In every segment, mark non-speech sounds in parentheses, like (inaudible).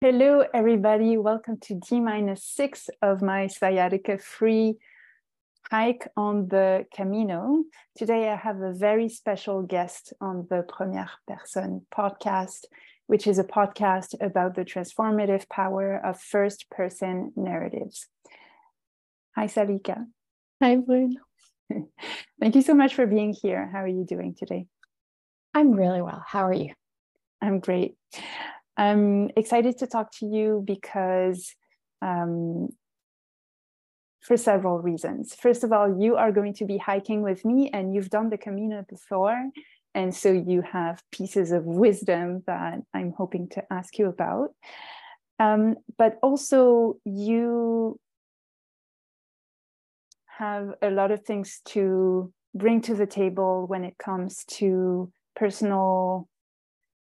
Hello, everybody. Welcome to D minus six of my sciatica free hike on the Camino. Today, I have a very special guest on the Première Personne podcast, which is a podcast about the transformative power of first person narratives. Hi, Salika. Hi, Brune. (laughs) Thank you so much for being here. How are you doing today? I'm really well. How are you? I'm great. I'm excited to talk to you because um, for several reasons. First of all, you are going to be hiking with me, and you've done the Camino before. And so you have pieces of wisdom that I'm hoping to ask you about. Um, but also, you have a lot of things to bring to the table when it comes to personal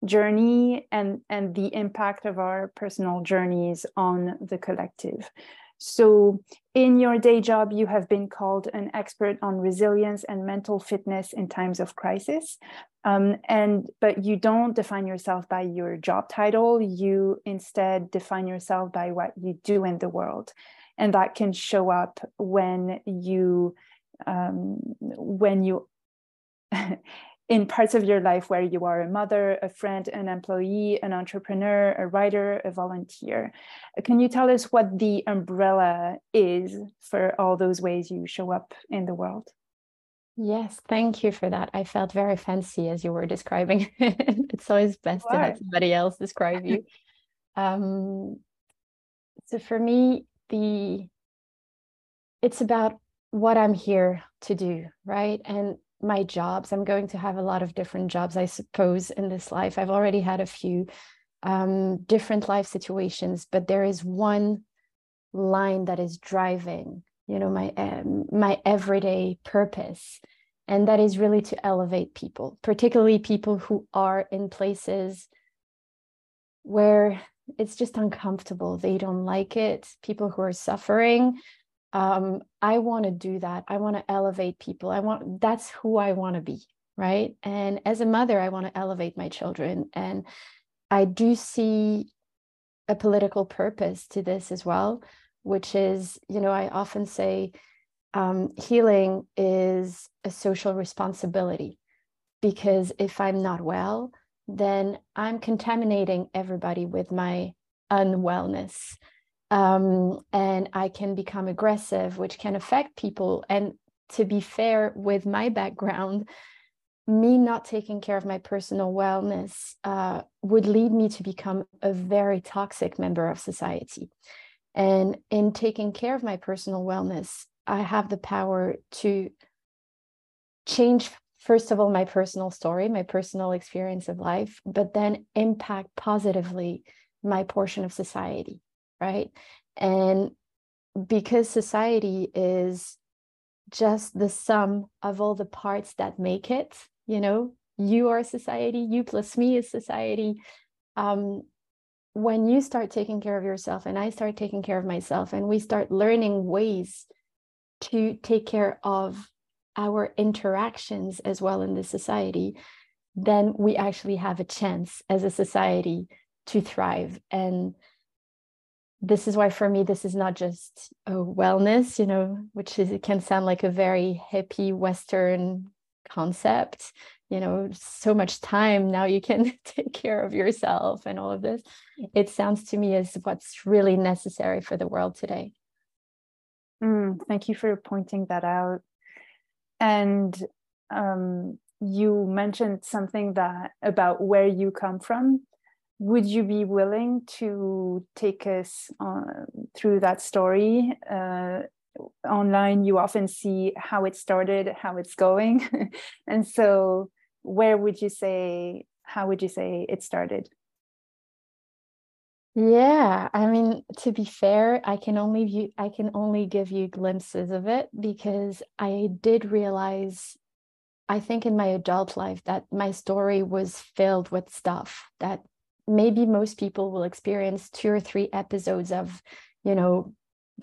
journey and and the impact of our personal journeys on the collective. So in your day job you have been called an expert on resilience and mental fitness in times of crisis. Um, and but you don't define yourself by your job title. You instead define yourself by what you do in the world. And that can show up when you um, when you (laughs) in parts of your life where you are a mother, a friend, an employee, an entrepreneur, a writer, a volunteer. Can you tell us what the umbrella is for all those ways you show up in the world? Yes, thank you for that. I felt very fancy as you were describing. (laughs) it's always best to have somebody else describe you. um, so for me, the it's about what I'm here to do, right? And my jobs. I'm going to have a lot of different jobs, I suppose, in this life. I've already had a few um, different life situations, but there is one line that is driving, you know, my um, my everyday purpose, and that is really to elevate people, particularly people who are in places where it's just uncomfortable. They don't like it. People who are suffering, um, i want to do that. I want to elevate people. I want that's who i want to be right? And as a mother i want to elevate my children. And i do see a political purpose to this as well which is you know i often say um, healing is a social responsibility because if i'm not well then i'm contaminating everybody with my unwellness um, and I can become aggressive, which can affect people. And to be fair, with my background, me not taking care of my personal wellness uh, would lead me to become a very toxic member of society. And in taking care of my personal wellness, I have the power to change, first of all, my personal story, my personal experience of life, but then impact positively my portion of society right? And because society is just the sum of all the parts that make it, you know, you are society, you plus me is society. Um, when you start taking care of yourself and I start taking care of myself, and we start learning ways to take care of our interactions as well in the society, then we actually have a chance as a society to thrive. And this is why for me this is not just a wellness you know which is it can sound like a very hippie western concept you know so much time now you can (laughs) take care of yourself and all of this. It sounds to me as what's really necessary for the world today. Mm, thank you for pointing that out. And um, you mentioned something that about where you come from would you be willing to take us uh, through that story uh, online? You often see how it started how it's going. (laughs) And so where would you say how would you say it started? Yeah i mean to be fair i can only view i can only give you glimpses of it because i did realize i think in my adult life that my story was filled with stuff that maybe most people will experience two or three episodes of you know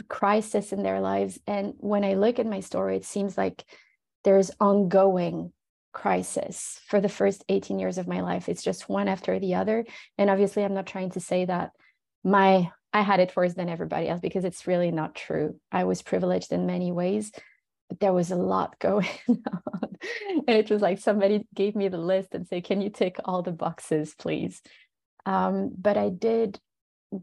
crisis in their lives and when i look at my story it seems like there's ongoing crisis for the first 18 years of my life it's just one after the other and obviously i'm not trying to say that my I had it worse than everybody else because it's really not true. I was privileged in many ways, but there was a lot (laughs) going on. and it was like somebody gave me the list and say, Can you tick all the boxes, please? Um, but I did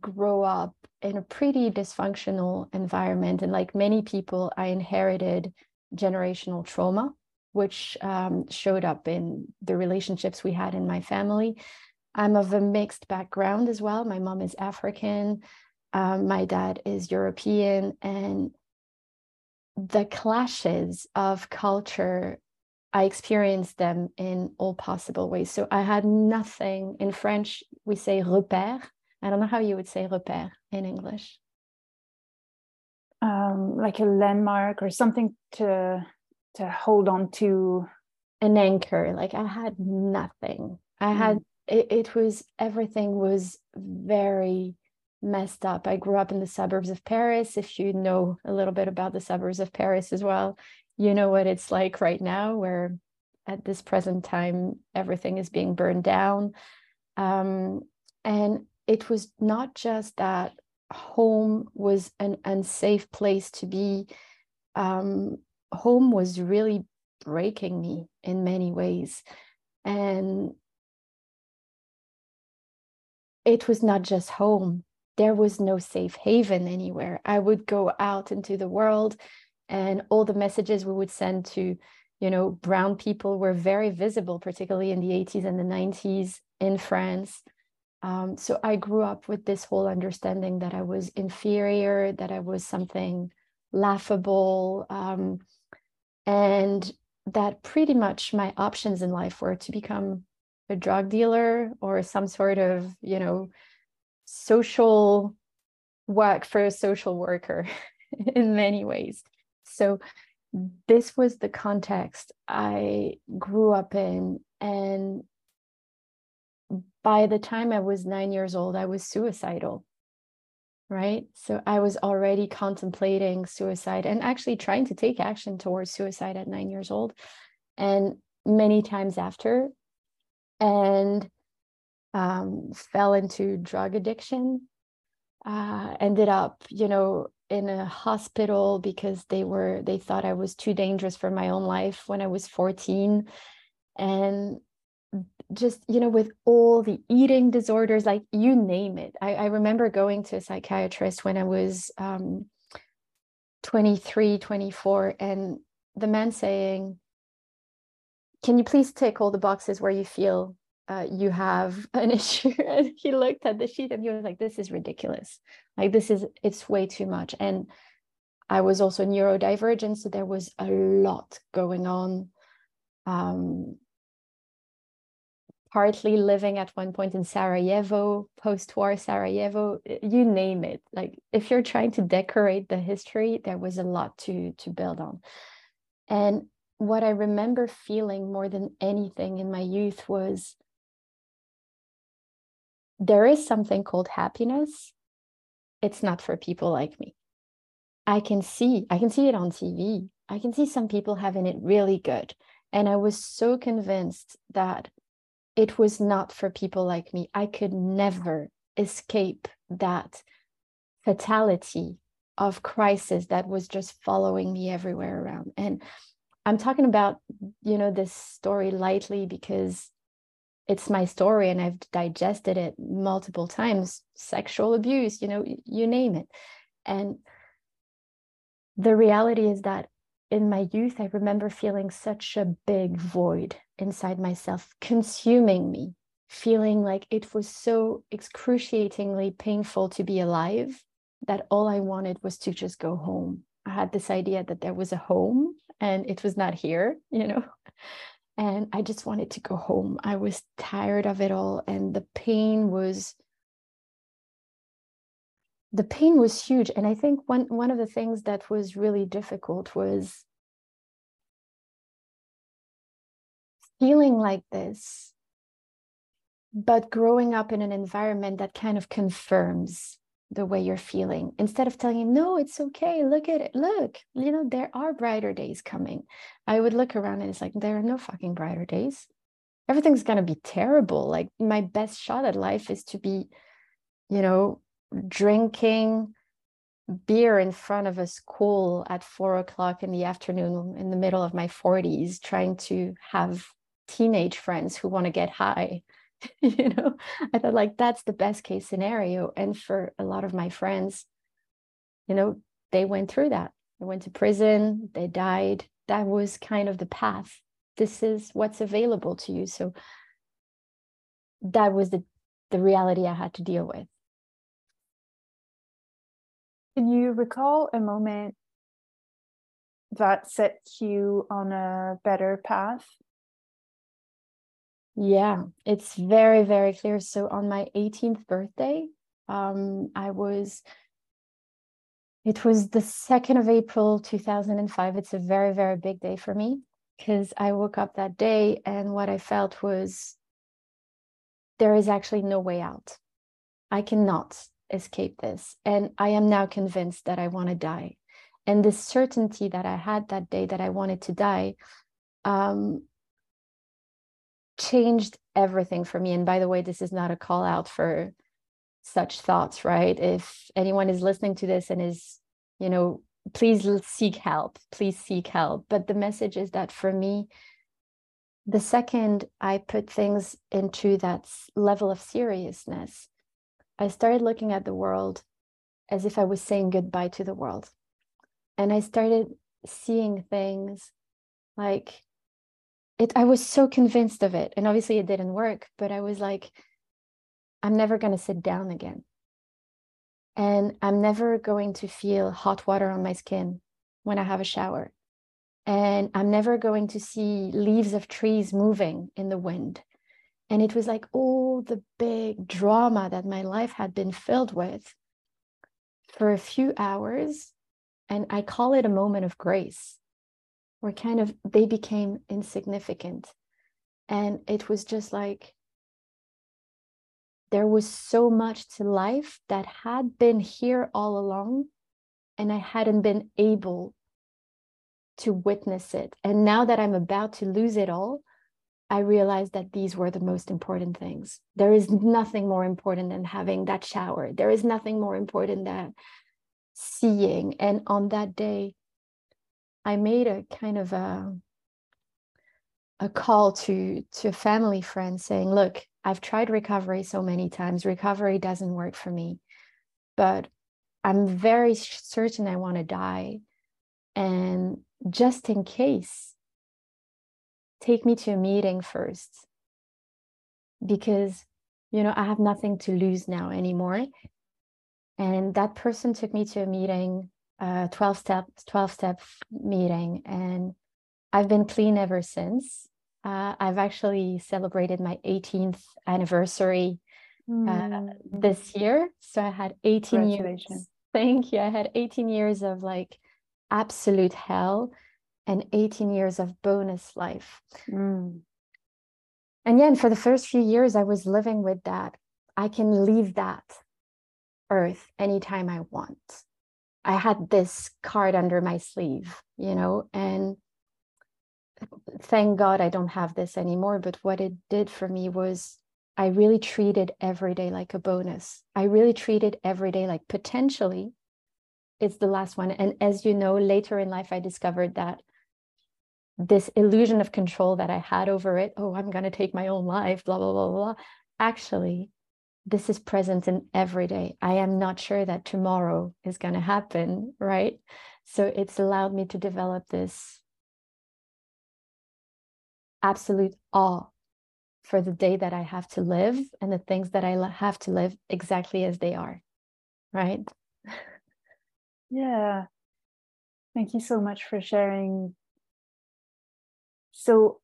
grow up in a pretty dysfunctional environment. And like many people, I inherited generational trauma, which um, showed up in the relationships we had in my family. I'm of a mixed background as well. My mom is African, um, my dad is European, and the clashes of culture, I experienced them in all possible ways. So I had nothing in French, we say repère. I don't know how you would say repère in English. Um, like a landmark or something to to hold on to an anchor like i had nothing i mm. had it, it was everything was very messed up. I grew up in the suburbs of Paris. If you know a little bit about the suburbs of Paris as well, you know what it's like right now, where at this present time, everything is being burned down. Um, and it was not just that home was an unsafe place to be, um, home was really breaking me in many ways. And it was not just home. There was no safe haven anywhere. I would go out into the world, and all the messages we would send to, you know, brown people were very visible, particularly in the 80s and the 90s in France. Um, so I grew up with this whole understanding that I was inferior, that I was something laughable, um, and that pretty much my options in life were to become a drug dealer or some sort of you know social work for a social worker (laughs) in many ways so this was the context i grew up in and by the time i was 9 years old i was suicidal right so i was already contemplating suicide and actually trying to take action towards suicide at 9 years old and many times after and um, fell into drug addiction. Uh, ended up, you know, in a hospital because they were they thought I was too dangerous for my own life when I was 14, and just you know with all the eating disorders like you name it. I, I remember going to a psychiatrist when i was um, 23 24 and the man saying can you please tick all the boxes where you feel uh, you have (laughs) an issue. And he looked at the sheet and he was like this is ridiculous. Like this is it's way too much. And i was also neurodivergent so there was a lot going on um, partly living at one point in sarajevo post-war sarajevo you name it. Like if you're trying to decorate the history there was a lot to to build on. And what I remember feeling more than anything in my youth was there is something called happiness. It's not for people like me. I can see, I can see it on TV. I can see some people having it really good. And I was so convinced that it was not for people like me. I could never escape that fatality of crisis that was just following me everywhere around. And I'm talking about, you know, this story lightly because it's my story and I've digested it multiple times sexual abuse, you know, you name it. And the reality is that in my youth, I remember feeling such a big void inside myself, consuming me, feeling like it was so excruciatingly painful to be alive that all I wanted was to just go home. I had this idea that there was a home and it was not here, (laughs) you know. And I just wanted to go home. I was tired of it all. And the pain was the pain was huge. And I think one one of the things that was really difficult was feeling like this, but growing up in an environment that kind of confirms the way you're feeling instead of telling you no it's okay look at it look you know there are brighter days coming. I would look around and it's like there are no fucking brighter days. Everything's going to be terrible. Like my best shot at life is to be you know drinking beer in front of a school at four o'clock in the afternoon in the middle of my 40s, trying to have teenage friends who want to get high. (laughs) you know, I thought like that's the best case scenario. And for a lot of my friends, you know, they went through that. They went to prison, they died. That was kind of the path. This is what's available to you. So that was the the reality I had to deal with. Can you recall a moment that set you on a better path? Yeah, it's very, very clear. So on my 18th birthday, um, I was, it was the 2nd of April, 2005. It's a very, very big day for me because I woke up that day and what I felt was there is actually no way out. I cannot escape this. And I am now convinced that I want to die. And the certainty that I had that day that I wanted to die um, changed everything for me. And by the way, this is not a call out for such thoughts, right? If anyone is listening to this and is, you know, please seek help, please seek help. But the message is that for me, the second I put things into that level of seriousness, I started looking at the world as if I was saying goodbye to the world. And I started seeing things like it, I was so convinced of it. And obviously it didn't work, but I was like, I'm never going to sit down again. And I'm never going to feel hot water on my skin when I have a shower. And I'm never going to see leaves of trees moving in the wind. And it was like all the big drama that my life had been filled with for a few hours. And I call it a moment of grace, where kind of they became insignificant. And it was just like there was so much to life that had been here all along, and I hadn't been able to witness it. And now that I'm about to lose it all, I realized that these were the most important things. There is nothing more important than having that shower. There is nothing more important than seeing. And on that day, I made a kind of a, a call to, to a family friend saying, look, I've tried recovery so many times. Recovery doesn't work for me, but I'm very certain I want to die. And just in case take me to a meeting first because you know i have nothing to lose now anymore and that person took me to a meeting a 12 step 12 step meeting and i've been clean ever since uh, i've actually celebrated my 18th anniversary mm. uh, this year so i had 18 years thank you i had 18 years of like absolute hell and 18 years of bonus life. Mm. And yeah, and for the first few years, I was living with that. I can leave that earth anytime I want. I had this card under my sleeve, you know, and thank God I don't have this anymore. But what it did for me was I really treated every day like a bonus. I really treated every day like potentially it's the last one. And as you know, later in life, I discovered that this illusion of control that I had over it, oh, I'm going to take my own life, blah, blah, blah, blah. Actually, this is present in every day. I am not sure that tomorrow is going to happen, right? So it's allowed me to develop this absolute awe for the day that I have to live and the things that I have to live exactly as they are, right? Yeah. Thank you so much for sharing so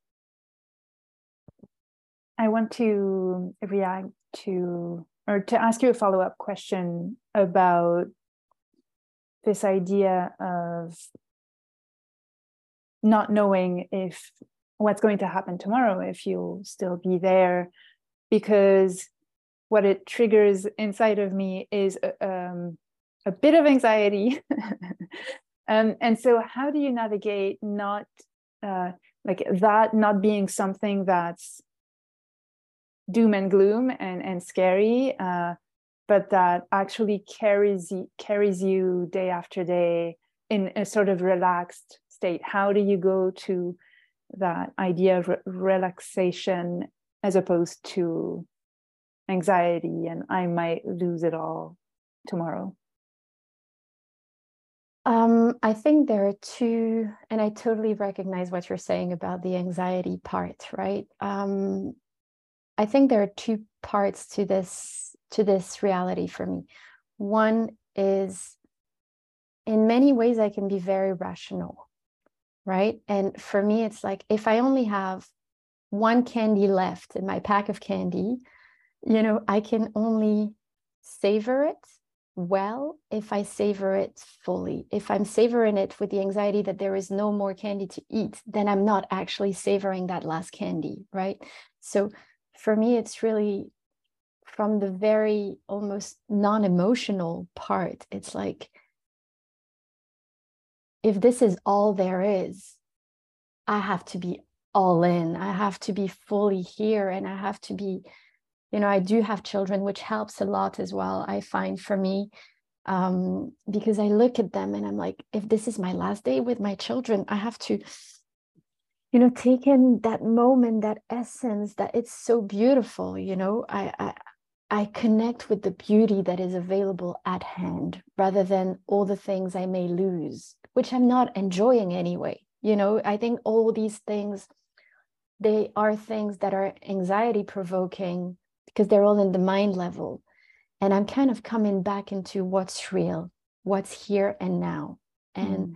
I want to react to or to ask you a follow up question about this idea of not knowing if what's going to happen tomorrow, if you'll still be there, because what it triggers inside of me is a, um, a bit of anxiety. (laughs) um, and so, how do you navigate not uh, like that not being something that's doom and gloom and and scary uh, but that actually carries carries you day after day in a sort of relaxed state how do you go to that idea of re- relaxation as opposed to anxiety and i might lose it all tomorrow um, I think there are two, and I totally recognize what you're saying about the anxiety part, right? Um, I think there are two parts to this to this reality for me. One is in many ways I can be very rational, right? And for me, it's like if I only have one candy left in my pack of candy, you know, I can only savor it well if I savor it fully. If I'm savoring it with the anxiety that there is no more candy to eat, then I'm not actually savoring that last candy, right? So for me, it's really from the very almost non emotional part. It's like, if this is all there is, I have to be all in. I have to be fully here and I have to be, you know, I do have children, which helps a lot as well, I find for me. Um, because I look at them and I'm like, if this is my last day with my children, I have to, you know, take in that moment, that essence that it's so beautiful, you know. I, I I connect with the beauty that is available at hand rather than all the things I may lose, which I'm not enjoying anyway. You know, I think all these things, they are things that are anxiety provoking because they're all in the mind level. And I'm kind of coming back into what's real, what's here and now. And mm.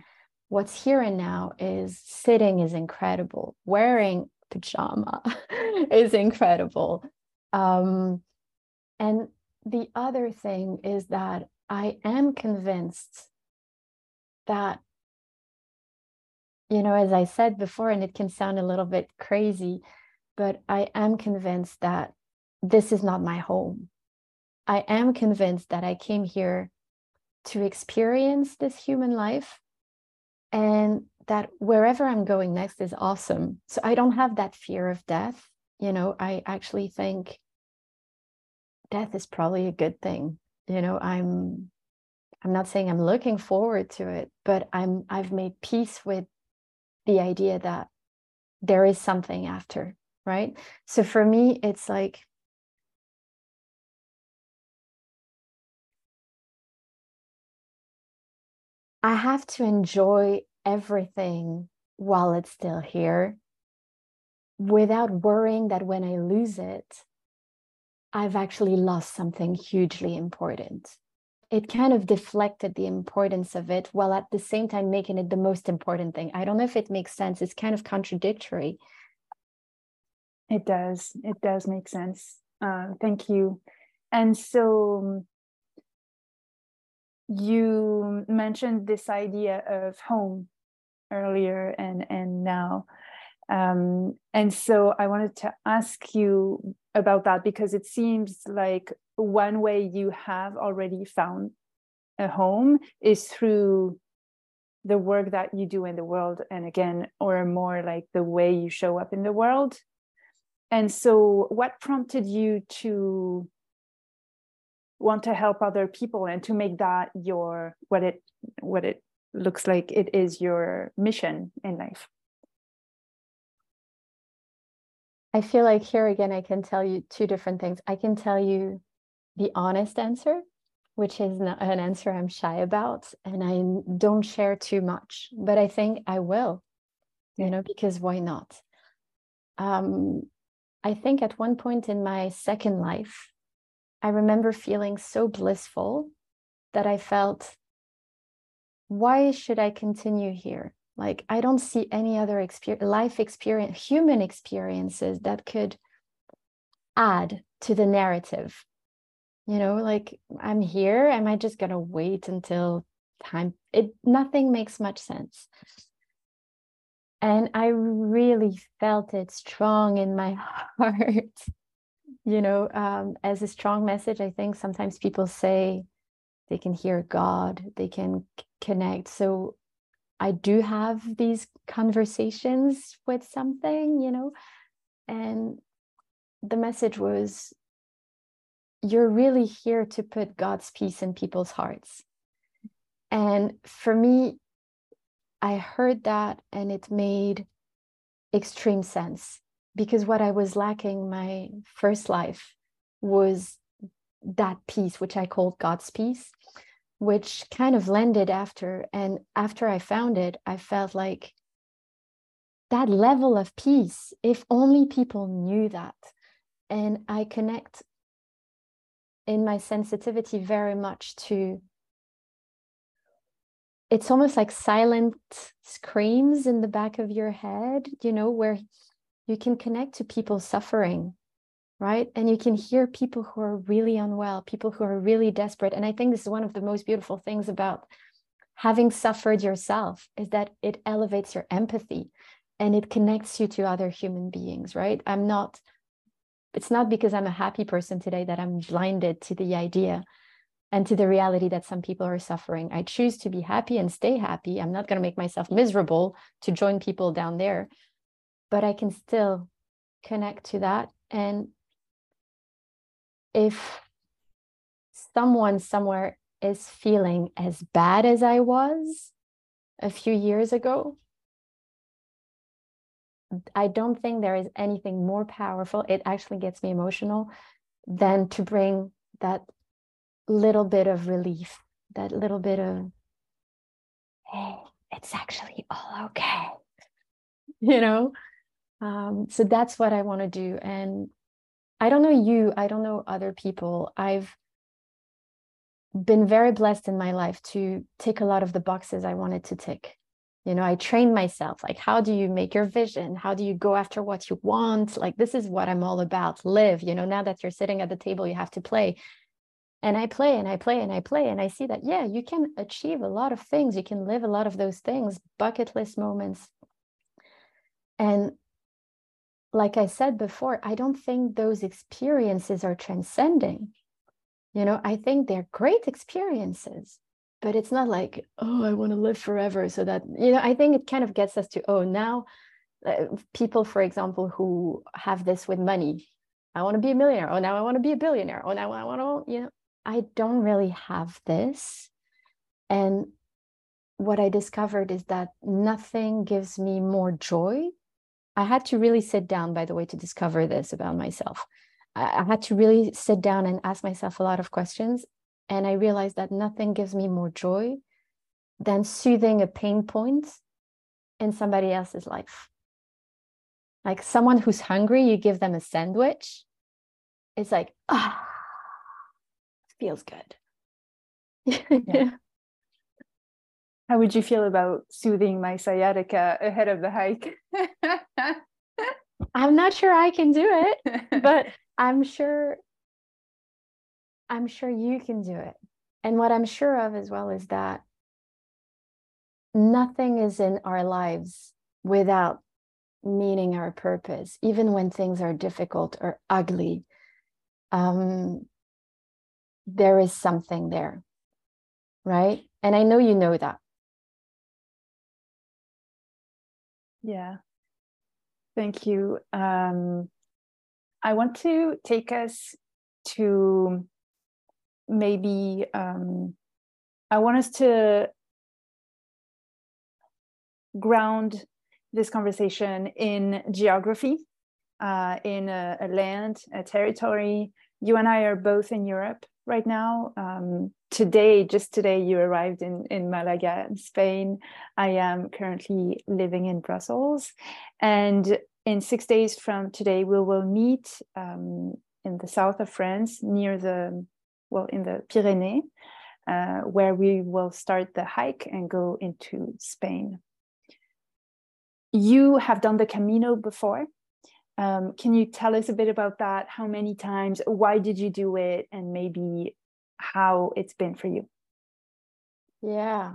What's here and now is sitting is incredible, wearing pajama (laughs) is incredible. Um, and the other thing is that I am convinced that, you know, as I said before, and it can sound a little bit crazy, but I am convinced that this is not my home. I am convinced that I came here to experience this human life and that wherever I'm going next is awesome. So I don't have that fear of death. You know, I actually think death is probably a good thing you know i'm i'm not saying i'm looking forward to it but i'm i've made peace with the idea that there is something after right so for me it's like i have to enjoy everything while it's still here without worrying that when i lose it I've actually lost something hugely important. It kind of deflected the importance of it while at the same time making it the most important thing. I don't know if it makes sense. It's kind of contradictory. It does. It does make sense. Uh, thank you. And so you mentioned this idea of home earlier and and now. Um, and so I wanted to ask you about that because it seems like one way you have already found a home is through the work that you do in the world and again or more like the way you show up in the world. And so what prompted you to want to help other people and to make that your what it what it looks like it is your mission in life I feel like here again, I can tell you two different things. I can tell you the honest answer, which is an answer I'm shy about, and I don't share too much, but I think I will, you know, because why not? Um, I think at one point in my second life, I remember feeling so blissful that I felt, why should I continue here? like i don't see any other experience life experience human experiences that could add to the narrative. You know like i'm here. Am i just going to wait until time it nothing makes much sense. And i really felt it strong in my (laughs) heart you know um, as a strong message i think sometimes people say they can hear god they can connect so I do have these conversations with something, you know, and the message was you're really here to put God's peace in people's hearts. And for me, I heard that and it made extreme sense because what I was lacking my first life was that peace, which I called God's peace, which kind of landed after. And after I found it, I felt like that level of peace, if only people knew that. And I connect in my sensitivity very much to it's almost like silent screams in the back of your head, you know, where you can connect to people suffering, right? And you can hear people who are really unwell, people who are really desperate. And I think this is one of the most beautiful things about having suffered yourself is that it elevates your empathy and it connects you to other human beings, right? I'm not, it's not because I'm a happy person today that I'm blinded to the idea and to the reality that some people are suffering. I choose to be happy and stay happy. I'm not going to make myself miserable to join people down there, but I can still connect to that. And if someone somewhere is feeling as bad as I was a few years ago, I don't think there is anything more powerful. It actually gets me emotional than to bring that little bit of relief, that little bit of, hey, it's actually all okay. (laughs) You know? Um, so that's what I want to do. And I don't know you, I don't know other people. I've been very blessed in my life to tick a lot of the boxes I wanted to tick you know i trained myself like how do you make your vision how do you go after what you want like this is what i'm all about live you know now that you're sitting at the table you have to play and i play and i play and i play and i see that yeah you can achieve a lot of things you can live a lot of those things bucket list moments and like i said before i don't think those experiences are transcending. You know i think they're great experiences but it's not like oh i want to live forever. So that you know i think it kind of gets us to oh now uh, people for example who have this with money i want to be a millionaire. Oh now i want to be a billionaire. Oh now i want to you know. I don't really have this. And what i discovered is that nothing gives me more joy i had to really sit down by the way to discover this about myself I had to really sit down and ask myself a lot of questions and I realized that nothing gives me more joy than soothing a pain point in somebody else's life. Like someone who's hungry, you give them a sandwich. It's like, ah, feels good. yeah. (laughs) How would you feel about soothing my sciatica ahead of the hike? (laughs) I'm not sure I can do it, (laughs) but I'm sure I'm sure you can do it. And what I'm sure of as well is that nothing is in our lives without meaning our purpose, even when things are difficult or ugly. Um, there is something there, right? And I know you know that. Yeah. Thank you. Um, I want to take us to maybe um, I want us to ground this conversation in geography, uh, in a, a, land, a territory. You and I are both in Europe right now. Um, today, just today, you arrived in, in Malaga, in Spain. I am currently living in Brussels. And in six days from today, we will meet um, in the south of France near the well, in the Pyrenees, uh, where we will start the hike and go into Spain. You have done the Camino before. Um, can you tell us a bit about that? How many times? Why did you do it? And maybe how it's been for you? Yeah,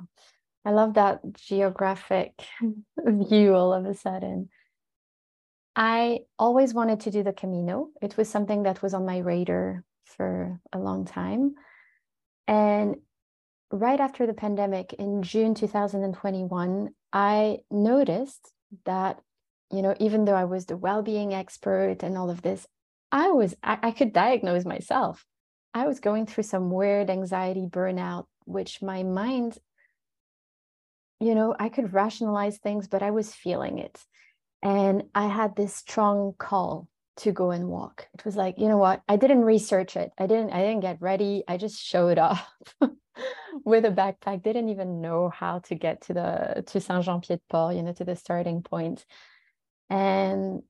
I love that geographic (laughs) view all of a sudden. I always wanted to do the Camino. It was something that was on my radar for a long time. And right after the pandemic in June 2021, I noticed that, you know, even though I was the well being expert and all of this, I was, I, I could diagnose myself. I was going through some weird anxiety burnout, which my mind, you know, I could rationalize things, but I was feeling it. And I had this strong call to go and walk. It was like, you know what? I didn't research it. I didn't, I didn't get ready. I just showed up (laughs) with a backpack, didn't even know how to get to the to Saint-Jean-Pied-de-Port, you know, to the starting point. And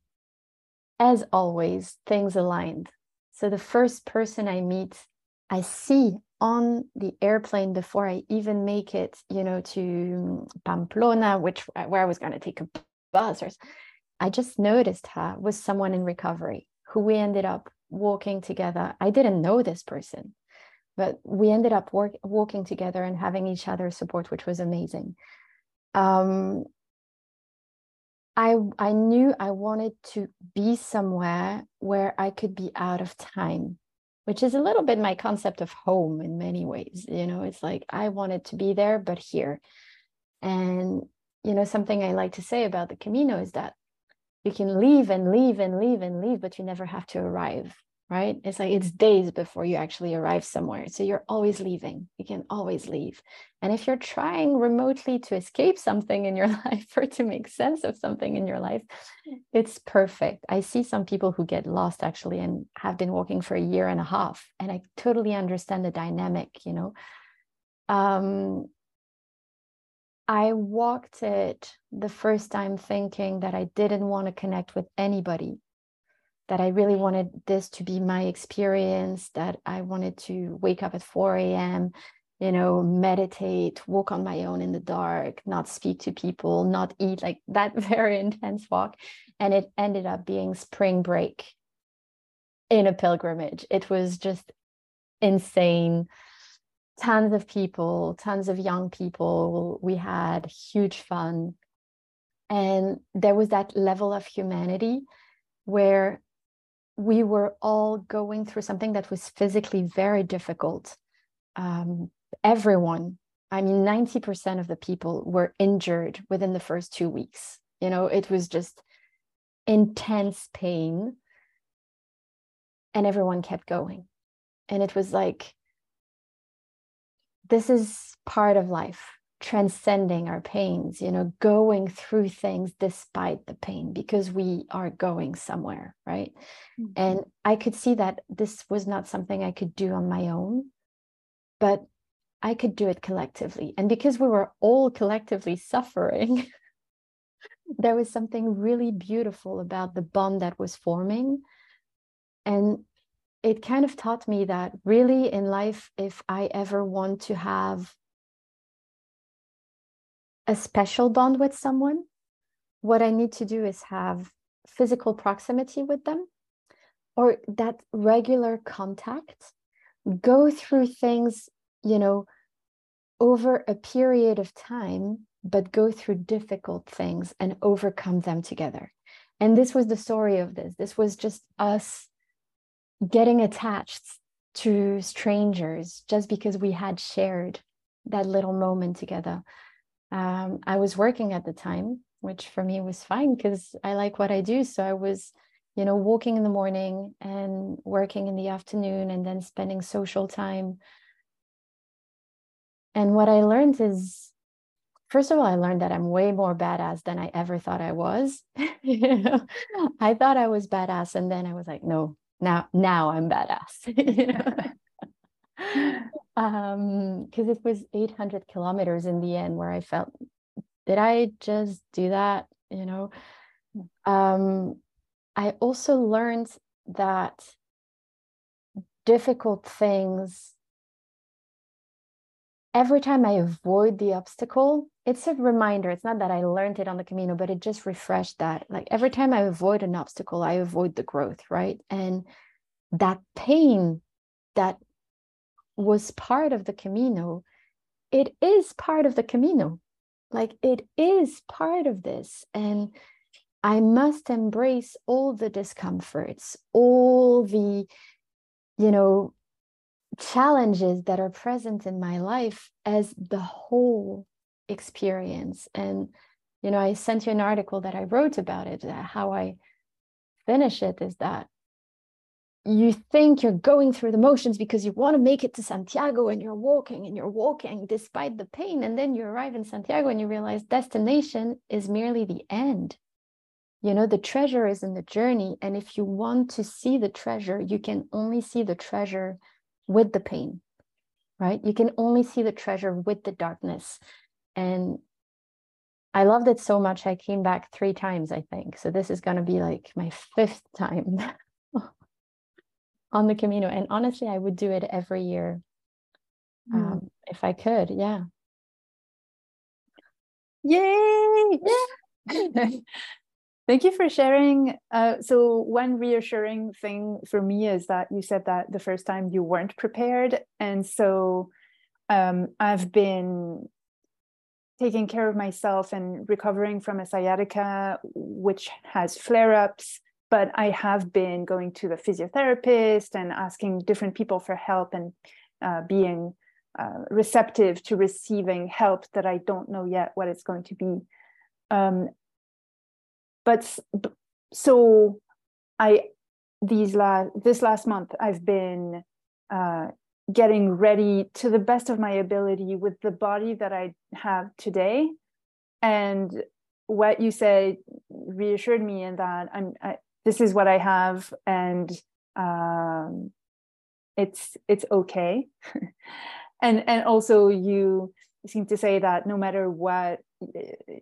as always, things aligned. So the first person I meet, I see on the airplane before I even make it, you know, to Pamplona, which where I was going to take a bus or I just noticed her was someone in recovery who we ended up walking together. I didn't know this person, but we ended up work, walking together and having each other's support, which was amazing. Um, I I knew I wanted to be somewhere where I could be out of time, which is a little bit my concept of home in many ways. You know, it's like I wanted to be there, but here. And you know, something I like to say about the Camino is that you can leave and leave and leave and leave, but you never have to arrive, right? It's like it's days before you actually arrive somewhere. So you're always leaving. You can always leave. And if you're trying remotely to escape something in your (laughs) life or to make sense of something in your life, it's perfect. I see some people who get lost actually and have been walking for a year and a half. And I totally understand the dynamic, you know. Um, I walked it the first time thinking that I didn't want to connect with anybody, that I really wanted this to be my experience, that I wanted to wake up at 4 a.m., you know, meditate, walk on my own in the dark, not speak to people, not eat, like (laughs) that very intense walk. And it ended up being spring break in a pilgrimage. It was just insane tons of people, tons of young people. We had huge fun. And there was that level of humanity where we were all going through something that was physically very difficult. Um, everyone, I mean, 90% of the people were injured within the first two weeks. You know, it was just intense pain. And everyone kept going. And it was like, this is part of life transcending our pains you know going through things despite the pain because we are going somewhere right? Mm-hmm. and i could see that this was not something i could do on my own but i could do it collectively. And because we were all collectively suffering (laughs) there was something really beautiful about the bond that was forming. And it kind of taught me that really in life, if I ever want to have a special bond with someone, what I need to do is have physical proximity with them or that regular contact, go through things, you know, over a period of time, but go through difficult things and overcome them together. And this was the story of this. This was just us getting attached to strangers just because we had shared that little moment together. Um, I was working at the time, which for me was fine because I like what I do. So I was, you know, walking in the morning and working in the afternoon and then spending social time. And what I learned is, first of all, I learned that I'm way more badass than I ever thought I was. (laughs) you know, I thought I was badass, and then I was like, no, now now i'm badass (laughs) (laughs) um because it was 800 kilometers in the end where i felt did i just do that? You know? Um i also learned that difficult things every time i avoid the obstacle it's a reminder. It's not that i learned it on the camino but it just refreshed that. Like every time i avoid an obstacle i avoid the growth right? And that pain that was part of the camino it is part of the camino like it is part of this and i must embrace all the discomforts all the you know challenges that are present in my life as the whole experience. And, you know, I sent you an article that I wrote about it. How I finish it is that you think you're going through the motions because you want to make it to Santiago and you're walking and you're walking despite the pain. And then you arrive in Santiago and you realize destination is merely the end. You know, the treasure is in the journey. And if you want to see the treasure, you can only see the treasure with the pain, right? You can only see the treasure with the darkness. And I loved it so much. I came back three times, I think. So this is going to be like my fifth time (laughs) on the Camino. And honestly, I would do it every year mm. um, if I could. Yeah. Yay! Yeah. (laughs) Thank you for sharing. Uh, so, one reassuring thing for me is that you said that the first time you weren't prepared. And so, um, I've been taking care of myself and recovering from a sciatica, which has flare ups but I have been going to the physiotherapist and asking different people for help and uh, being uh, receptive to receiving help that I don't know yet what it's going to be. Um, but so I these last this last month I've been uh, getting ready to the best of my ability with the body that I have today, and what you said reassured me in that I'm I, this is what I have and um, it's it's okay. (laughs) and and also you seem to say that no matter what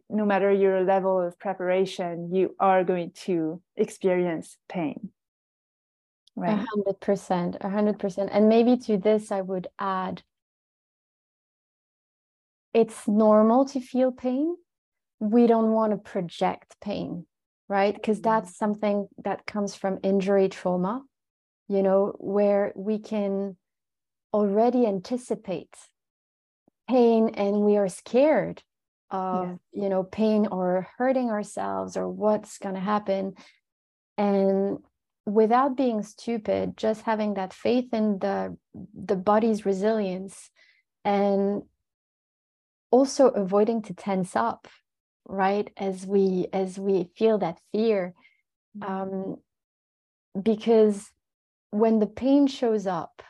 no matter your level of preparation you are going to experience pain. Right? A hundred percent a hundred percent. And maybe to this i would add it's normal to feel pain. We don't want to project pain right? Because mm-hmm. that's something that comes from injury trauma, you know, where we can already anticipate pain and we are scared of, yeah. you know, pain or hurting ourselves or what's going to happen. And without being stupid, just having that faith in the the body's resilience and also avoiding to tense up right? As we as we feel that fear mm-hmm. um, because when the pain shows up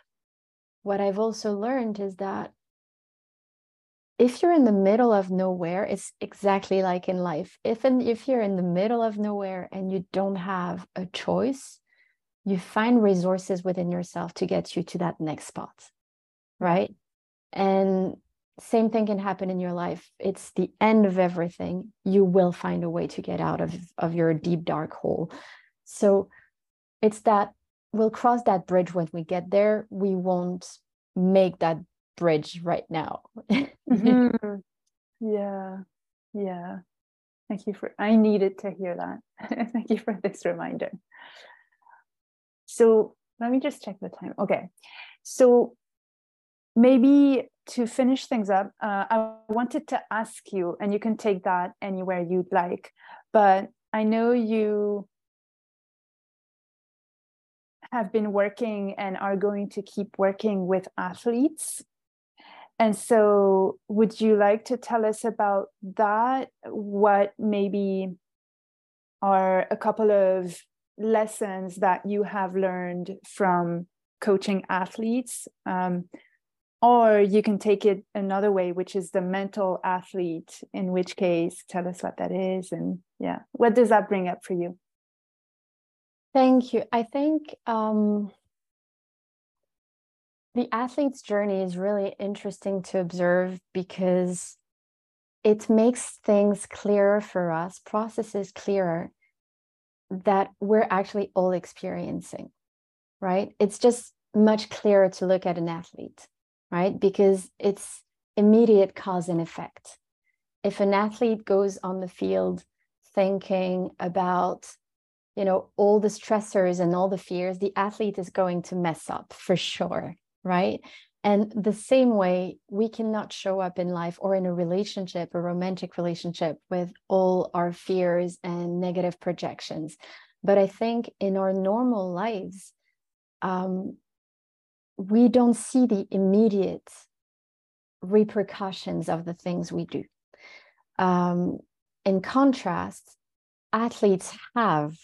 what i've also learned is that if you're in the middle of nowhere it's exactly like in life. If in, if you're in the middle of nowhere and you don't have a choice you find resources within yourself to get you to that next spot right? And same thing can happen in your life. It's the end of everything. You will find a way to get out of of your deep dark hole. So it's that we'll cross that bridge when we get there. We won't make that bridge right now. Mm-hmm. yeah. Yeah. Thank you for i needed to hear that. (laughs) Thank you for this reminder. So let me just check the time. Okay. So maybe to finish things up, uh, I wanted to ask you, and you can take that anywhere you'd like, but I know you have been working and are going to keep working with athletes. And so, would you like to tell us about that? What maybe are a couple of lessons that you have learned from coaching athletes? Um, or you can take it another way which is the mental athlete in which case tell us what that is and yeah what does that bring up for you? Thank you. I think um, the athlete's journey is really interesting to observe because it makes things clearer for us processes clearer that we're actually all experiencing right? It's just much clearer to look at an athlete right? Because it's immediate cause and effect. If an athlete goes on the field thinking about, you know, all the stressors and all the fears, the athlete is going to mess up (laughs) for sure, right? And the same way, we cannot show up in life or in a relationship, a romantic relationship, with all our fears and negative projections. But I think in our normal lives, um, we don't see the immediate repercussions of the things we do. Um, in contrast, athletes have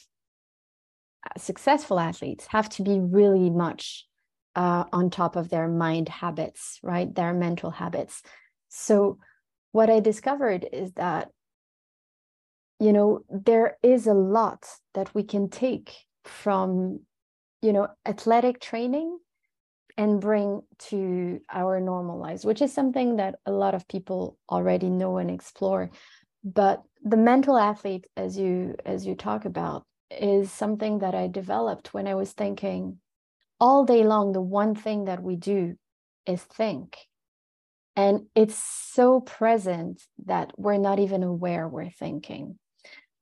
successful athletes have to be really much uh, on top of their mind habits, right? Their mental habits. So, what I discovered is that, you know, there is a lot that we can take from, you know, athletic training and bring to our normal lives, which is something that a lot of people already know and explore. But the mental athlete, as you as you talk about, is something that I developed when I was thinking all day long. The one thing that we do is think. And it's so present that we're not even aware we're thinking.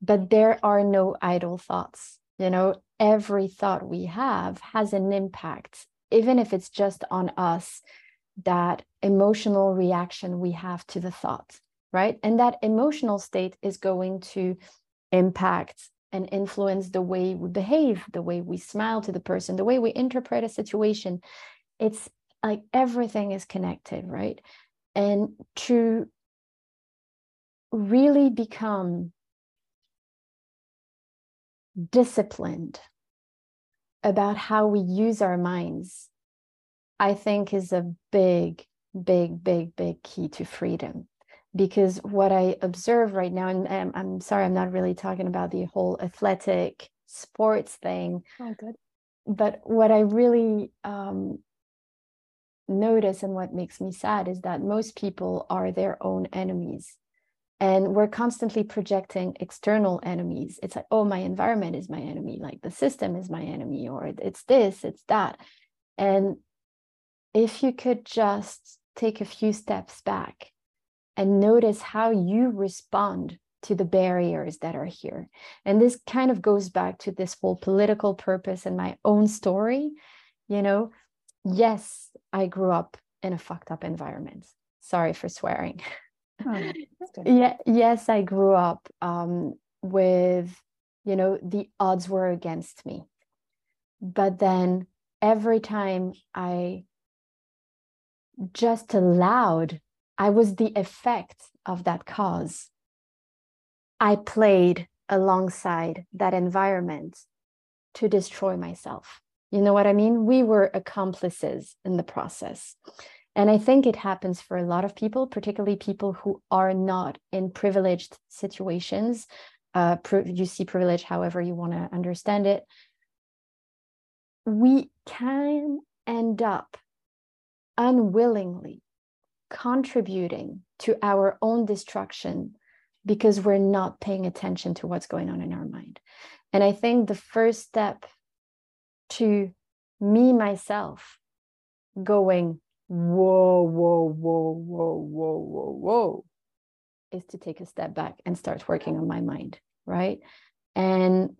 But there are no idle thoughts. You know, every thought we have has an impact even if it's just on us, that emotional reaction we have to the thought, right? And that emotional state is going to impact and influence the way we behave, the way we smile to the person, the way we interpret a situation. It's like everything is connected, right? And to really become disciplined about how we use our minds, I think is a big, big, big, big key to freedom. Because what I observe right now, and I'm, I'm sorry, I'm not really talking about the whole athletic sports thing. Oh, good. But what I really um, notice and what makes me sad is that most people are their own enemies and we're constantly projecting external enemies. It's like oh my environment is my enemy. Like the system is my enemy or it's this it's that. And if you could just take a few steps back and notice how you respond to the barriers that are here. And this kind of goes back to this whole political purpose and my own story you know? Yes i grew up in a fucked up environment. Sorry for swearing (laughs) Oh, yeah, yes, I grew up um, with, you know, the odds were against me. But then every time I just allowed, I was the effect of that cause. I played alongside that environment to destroy myself. You know what I mean? We were accomplices in the process. And I think it happens for a lot of people, particularly people who are not in privileged situations. Uh, you see privilege however you want to understand it. We can end up unwillingly contributing to our own destruction because we're not paying attention to what's going on in our mind. And I think the first step to me, myself, going, whoa, whoa, whoa, whoa, whoa, whoa, whoa, is to take a step back and start working on my mind, right? And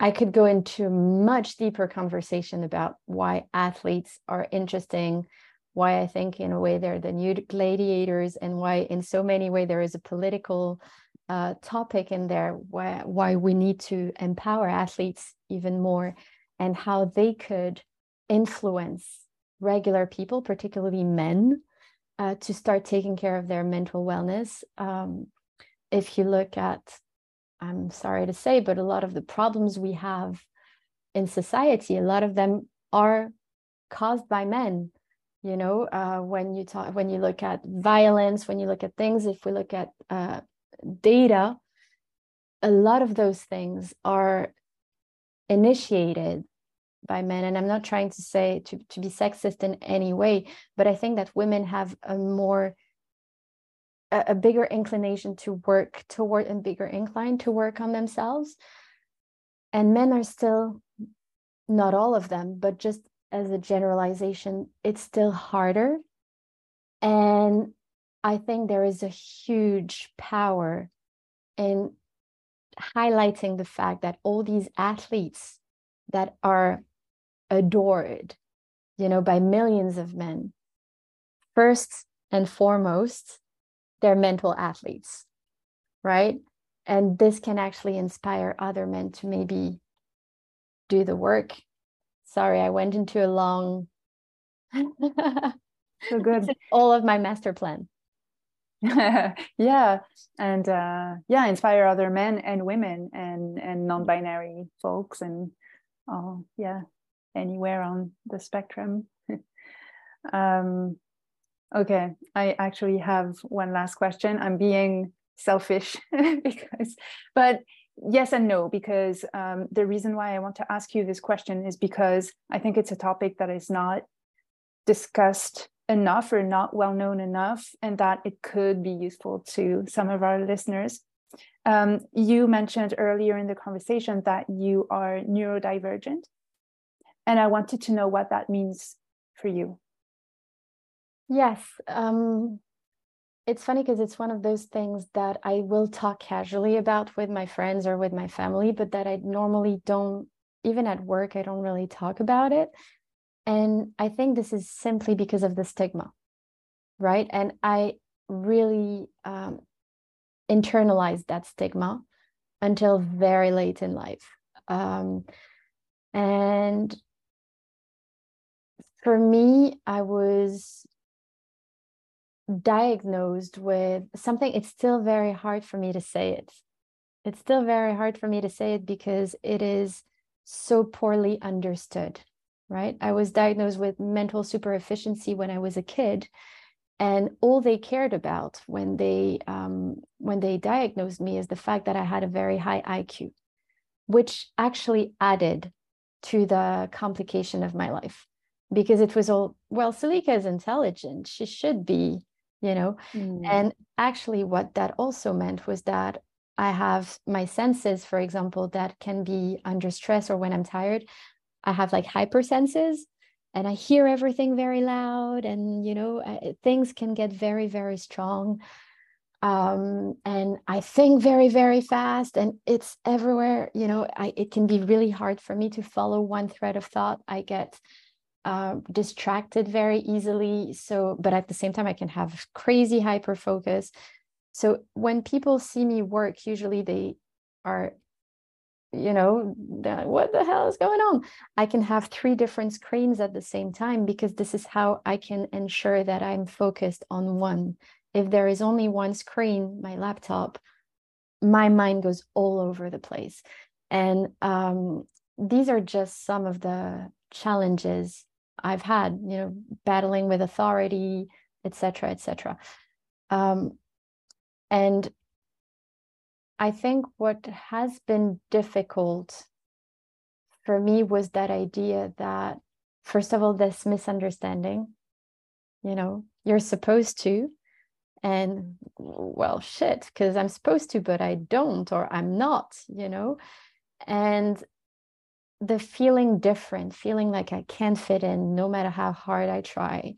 I could go into much deeper conversation about why athletes are interesting, why I think in a way they're the new gladiators, and why in so many ways there is a political uh, topic in there, why why we need to empower athletes even more and how they could influence regular people, particularly men, uh, to start taking care of their mental wellness. Um, if you look at, I'm sorry to say, but a lot of the problems we have in society, a lot of them are caused by men. You know, uh, when you talk, when you look at violence, when you look at things, if we look at uh, data, a lot of those things are initiated by men and i'm not trying to say to, to be sexist in any way but i think that women have a more a, a bigger inclination to work toward and bigger incline to work on themselves. And men are still not all of them but just as a generalization it's still harder. And i think there is a huge power in highlighting the fact that all these athletes that are adored, you know, by millions of men. First and foremost, they're mental athletes, right? And this can actually inspire other men to maybe do the work. Sorry, I went into a long (laughs) so good. (laughs) all of my master plan. (laughs) yeah and uh, yeah inspire other men and women and and non-binary folks and oh yeah anywhere on the spectrum. (laughs) Um okay i actually have one last question. I'm being selfish (laughs) because but yes and no because um, the reason why i want to ask you this question is because i think it's a topic that is not discussed enough or not well known enough, and that it could be useful to some of our listeners. Um, you mentioned earlier in the conversation that you are neurodivergent, and I wanted to know what that means for you. Yes. Um, it's funny because it's one of those things that I will talk casually about with my friends or with my family, but that I normally don't, even at work, I don't really talk about it and I think this is simply because of the stigma, right? And I really um, internalized that stigma until very late in life. Um, and for me, I was diagnosed with something, it's still very hard for me to say it. It's still very hard for me to say it because it is so poorly understood right? I was diagnosed with mental super efficiency when I was a kid. And all they cared about when they um, when they diagnosed me is the fact that I had a very high IQ, which actually added to the complication of my life because it was all well Salika is intelligent. She should be you know? Mm. and actually what that also meant was that I have my senses for example that can be under stress or when I'm tired I have like hypersenses and I hear everything very loud and you know I, things can get very very strong um, and I think very very fast and it's everywhere you know I, it can be really hard for me to follow one thread of thought. I get uh, distracted very easily. So but at the same time I can have crazy hyper focus so when people see me work usually they are you know what the hell is going on? I can have three different screens at the same time because this is how i can ensure that i'm focused on one. If there is only one screen my laptop my mind goes all over the place. And um, these are just some of the challenges i've had you know battling with authority etc etc um, and I think what has been difficult for me was that idea that, first of all, this misunderstanding, you know, you're supposed to, and well, shit, because I'm supposed to, but I don't, or I'm not, you know, and the feeling different, feeling like I can't fit in no matter how hard I try,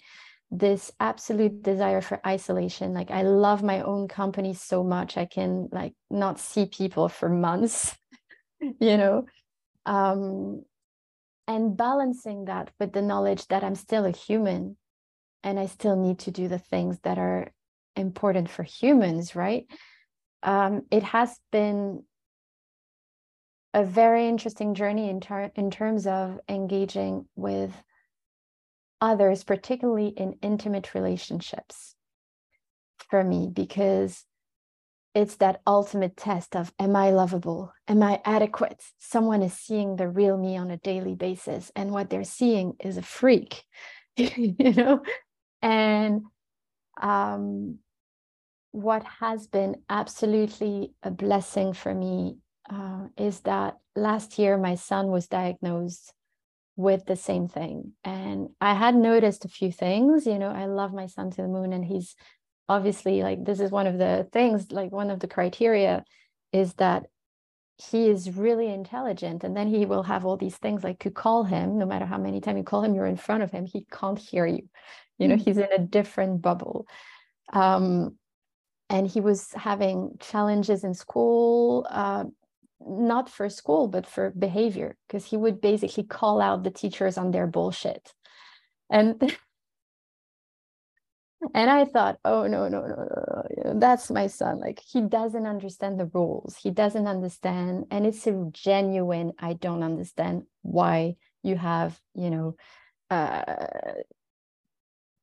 this absolute desire for isolation like i love my own company so much i can like not see people for months (laughs) you know? Um and balancing that with the knowledge that i'm still a human and i still need to do the things that are important for humans right? Um it has been a very interesting journey in, ter- in terms of engaging with others, particularly in intimate relationships for me, because it's that ultimate test of am I lovable? Am I adequate? Someone is seeing the real me on a daily basis, and what they're seeing is a freak, (laughs) you know? And um, what has been absolutely a blessing for me uh, is that last year my son was diagnosed with the same thing. And I had noticed a few things, you know, I love my son to the moon and he's obviously like this is one of the things like one of the criteria is that he is really intelligent and then he will have all these things like to call him no matter how many times you call him you're in front of him he can't hear you you know mm-hmm. he's in a different bubble um, and he was having challenges in school uh, not for school but for behavior because he would basically call out the teachers on their bullshit. And (laughs) and i thought oh no no no no, that's my son. Like he doesn't understand the rules. He doesn't understand and it's a genuine i don't understand why you have you know uh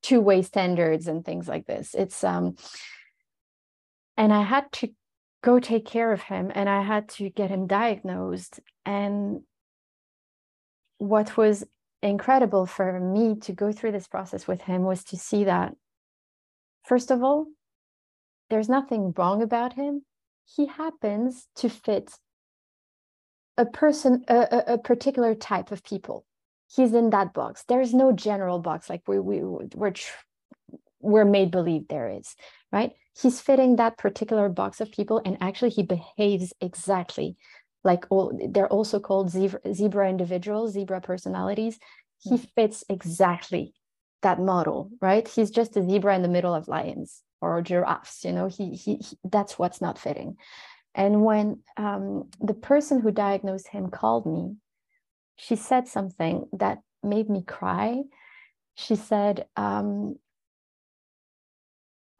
two way standards and things like this. It's um and I had to go take care of him and I had to get him diagnosed. And what was incredible for me to go through this process with him was to see that, first of all, there's nothing wrong about him. He happens to fit a person, a, a particular type of people. He's in that box. There's no general box like we, we, we're, we're made believe there is, right? He's fitting that particular box of people, and actually, he behaves exactly like all. They're also called zebra, zebra individuals, zebra personalities. He hmm. fits exactly that model, right? He's just a zebra in the middle of lions or giraffes. You know, he he, he that's what's not fitting. And when um, the person who diagnosed him called me, she said something that made me cry. She said, um,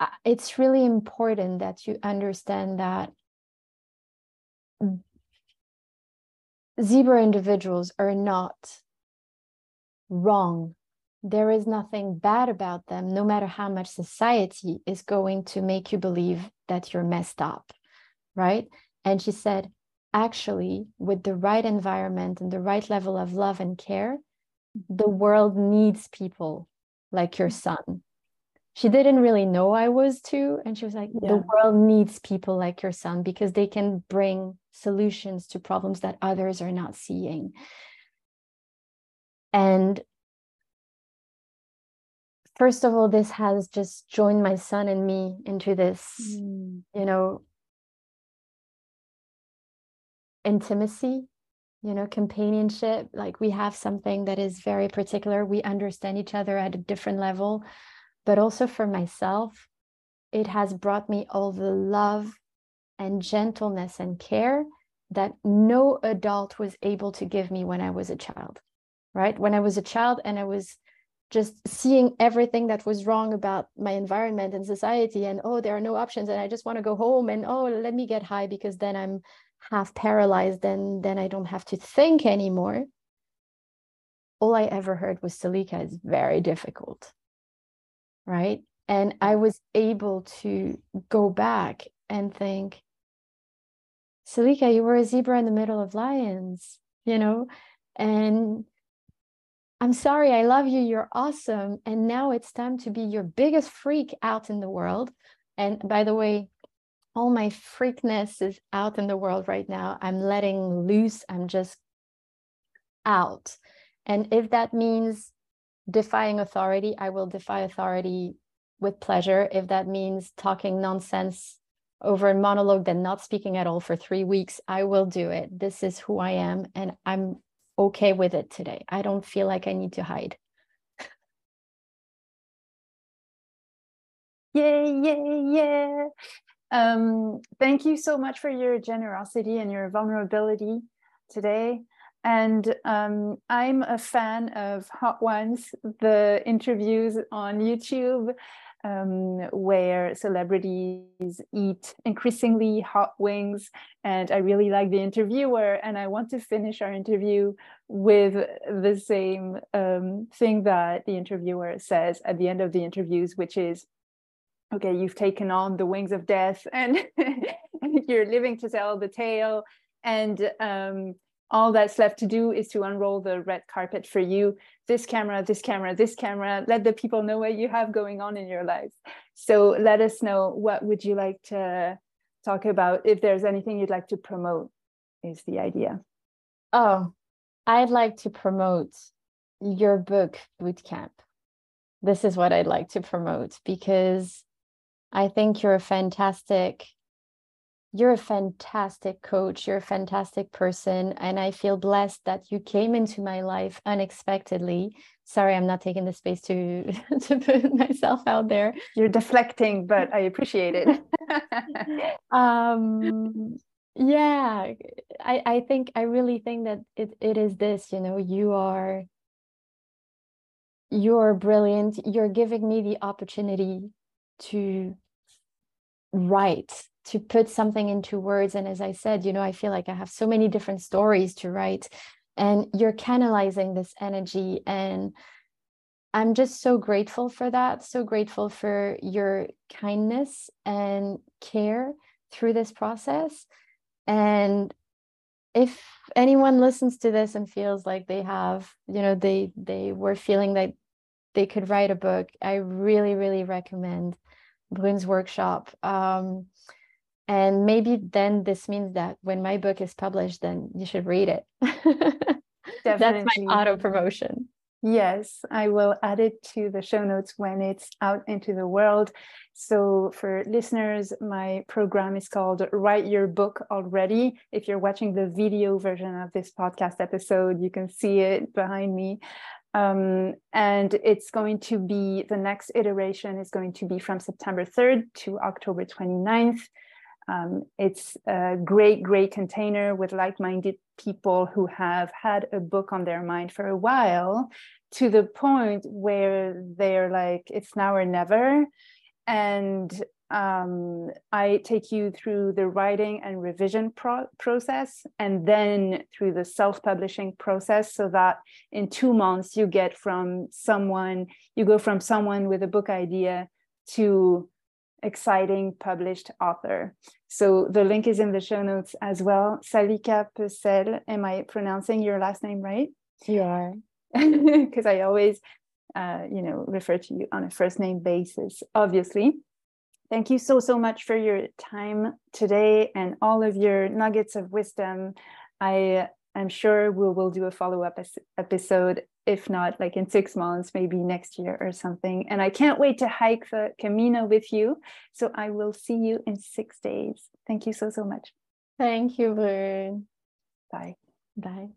Uh, it's really important that you understand that mm, zebra individuals are not wrong. There is nothing bad about them, no matter how much society is going to make you believe that you're messed up, right? And she said, actually, with the right environment and the right level of love and care, the world needs people like your mm. son she didn't really know I was too. And she was like, yeah. the world needs people like your son because they can bring solutions to problems that others are not seeing. And first of all, this has just joined my son and me into this, mm. you know, intimacy you know companionship like we have something that is very particular we understand each other at a different level but also for myself, it has brought me all the love and gentleness and care that no adult was able to give me when I was a child, right? When I was a child and I was just seeing everything that was wrong about my environment and society, and oh, there are no options, and I just want to go home, and oh, let me get high because then I'm half paralyzed, and then I don't have to think anymore. All I ever heard was Salika is very difficult right? And I was able to go back and think, Salika, you were a zebra in the middle of lions, you know? And I'm sorry, I love you, you're awesome. And now it's time to be your biggest freak out in the world. And by the way, all my freakness is out in the world right now. I'm letting loose, I'm just out. And if that means defying authority, I will defy authority with pleasure. If that means talking nonsense over a monologue, then not speaking at all for three weeks, I will do it. This is who I am, and I'm okay with it today. I don't feel like I need to hide. (laughs) yeah, yeah, yeah. Um, thank you so much for your generosity and your vulnerability today. And um, I'm a fan of Hot Ones, the interviews on YouTube um, where celebrities eat increasingly hot wings. And I really like the interviewer. And I want to finish our interview with the same um, thing that the interviewer says at the end of the interviews, which is okay, you've taken on the wings of death and (laughs) you're living to tell the tale. And um, all that's left to do is to unroll the red carpet for you. This camera this camera this camera. Let the people know what you have going on in your life. So let us know what would you like to talk about. If there's anything you'd like to promote is the idea. Oh i'd like to promote your book bootcamp. This is what i'd like to promote because i think you're a fantastic you're a fantastic coach. You're a fantastic person. And I feel blessed that you came into my life unexpectedly. Sorry, I'm not taking the space to, (laughs) to put myself out there. You're deflecting, but I appreciate it. (laughs) (laughs) um, yeah, I, I think, I really think that it, it is this, you know, you are, you're brilliant. You're giving me the opportunity to write to put something into words and as i said you know i feel like i have so many different stories to write and you're canalizing this energy and I'm just so grateful for that. So grateful for your kindness and care through this process. And if anyone listens to this and feels like they have, you know, they they were feeling that they could write a book, I really, really recommend Brune's workshop. Um, and maybe then this means that when my book is published, then you should read it. (laughs) That's my auto promotion. Yes, I will add it to the show notes when it's out into the world. So, for listeners, my program is called Write Your Book Already. If you're watching the video version of this podcast episode, you can see it behind me. Um, and it's going to be the next iteration is going to be from September 3rd to October 29th. Um, it's a great, great container with like minded people who have had a book on their mind for a while to the point where they're like, it's now or never. And um, I take you through the writing and revision pro- process and then through the self publishing process so that in two months you get from someone, you go from someone with a book idea to exciting published author. So the link is in the show notes as well. Salika Peucelle, am I pronouncing your last name right? You are. (laughs) Because I always, uh, you know, refer to you on a first name basis, obviously. Thank you so, so much for your time today and all of your nuggets of wisdom. I am sure we will do a follow up episode if not like in six months, maybe next year or something. And I can't wait to hike the Camino with you. So I will see you in six days. Thank you so, so much. Thank you, Brune. Bye. Bye.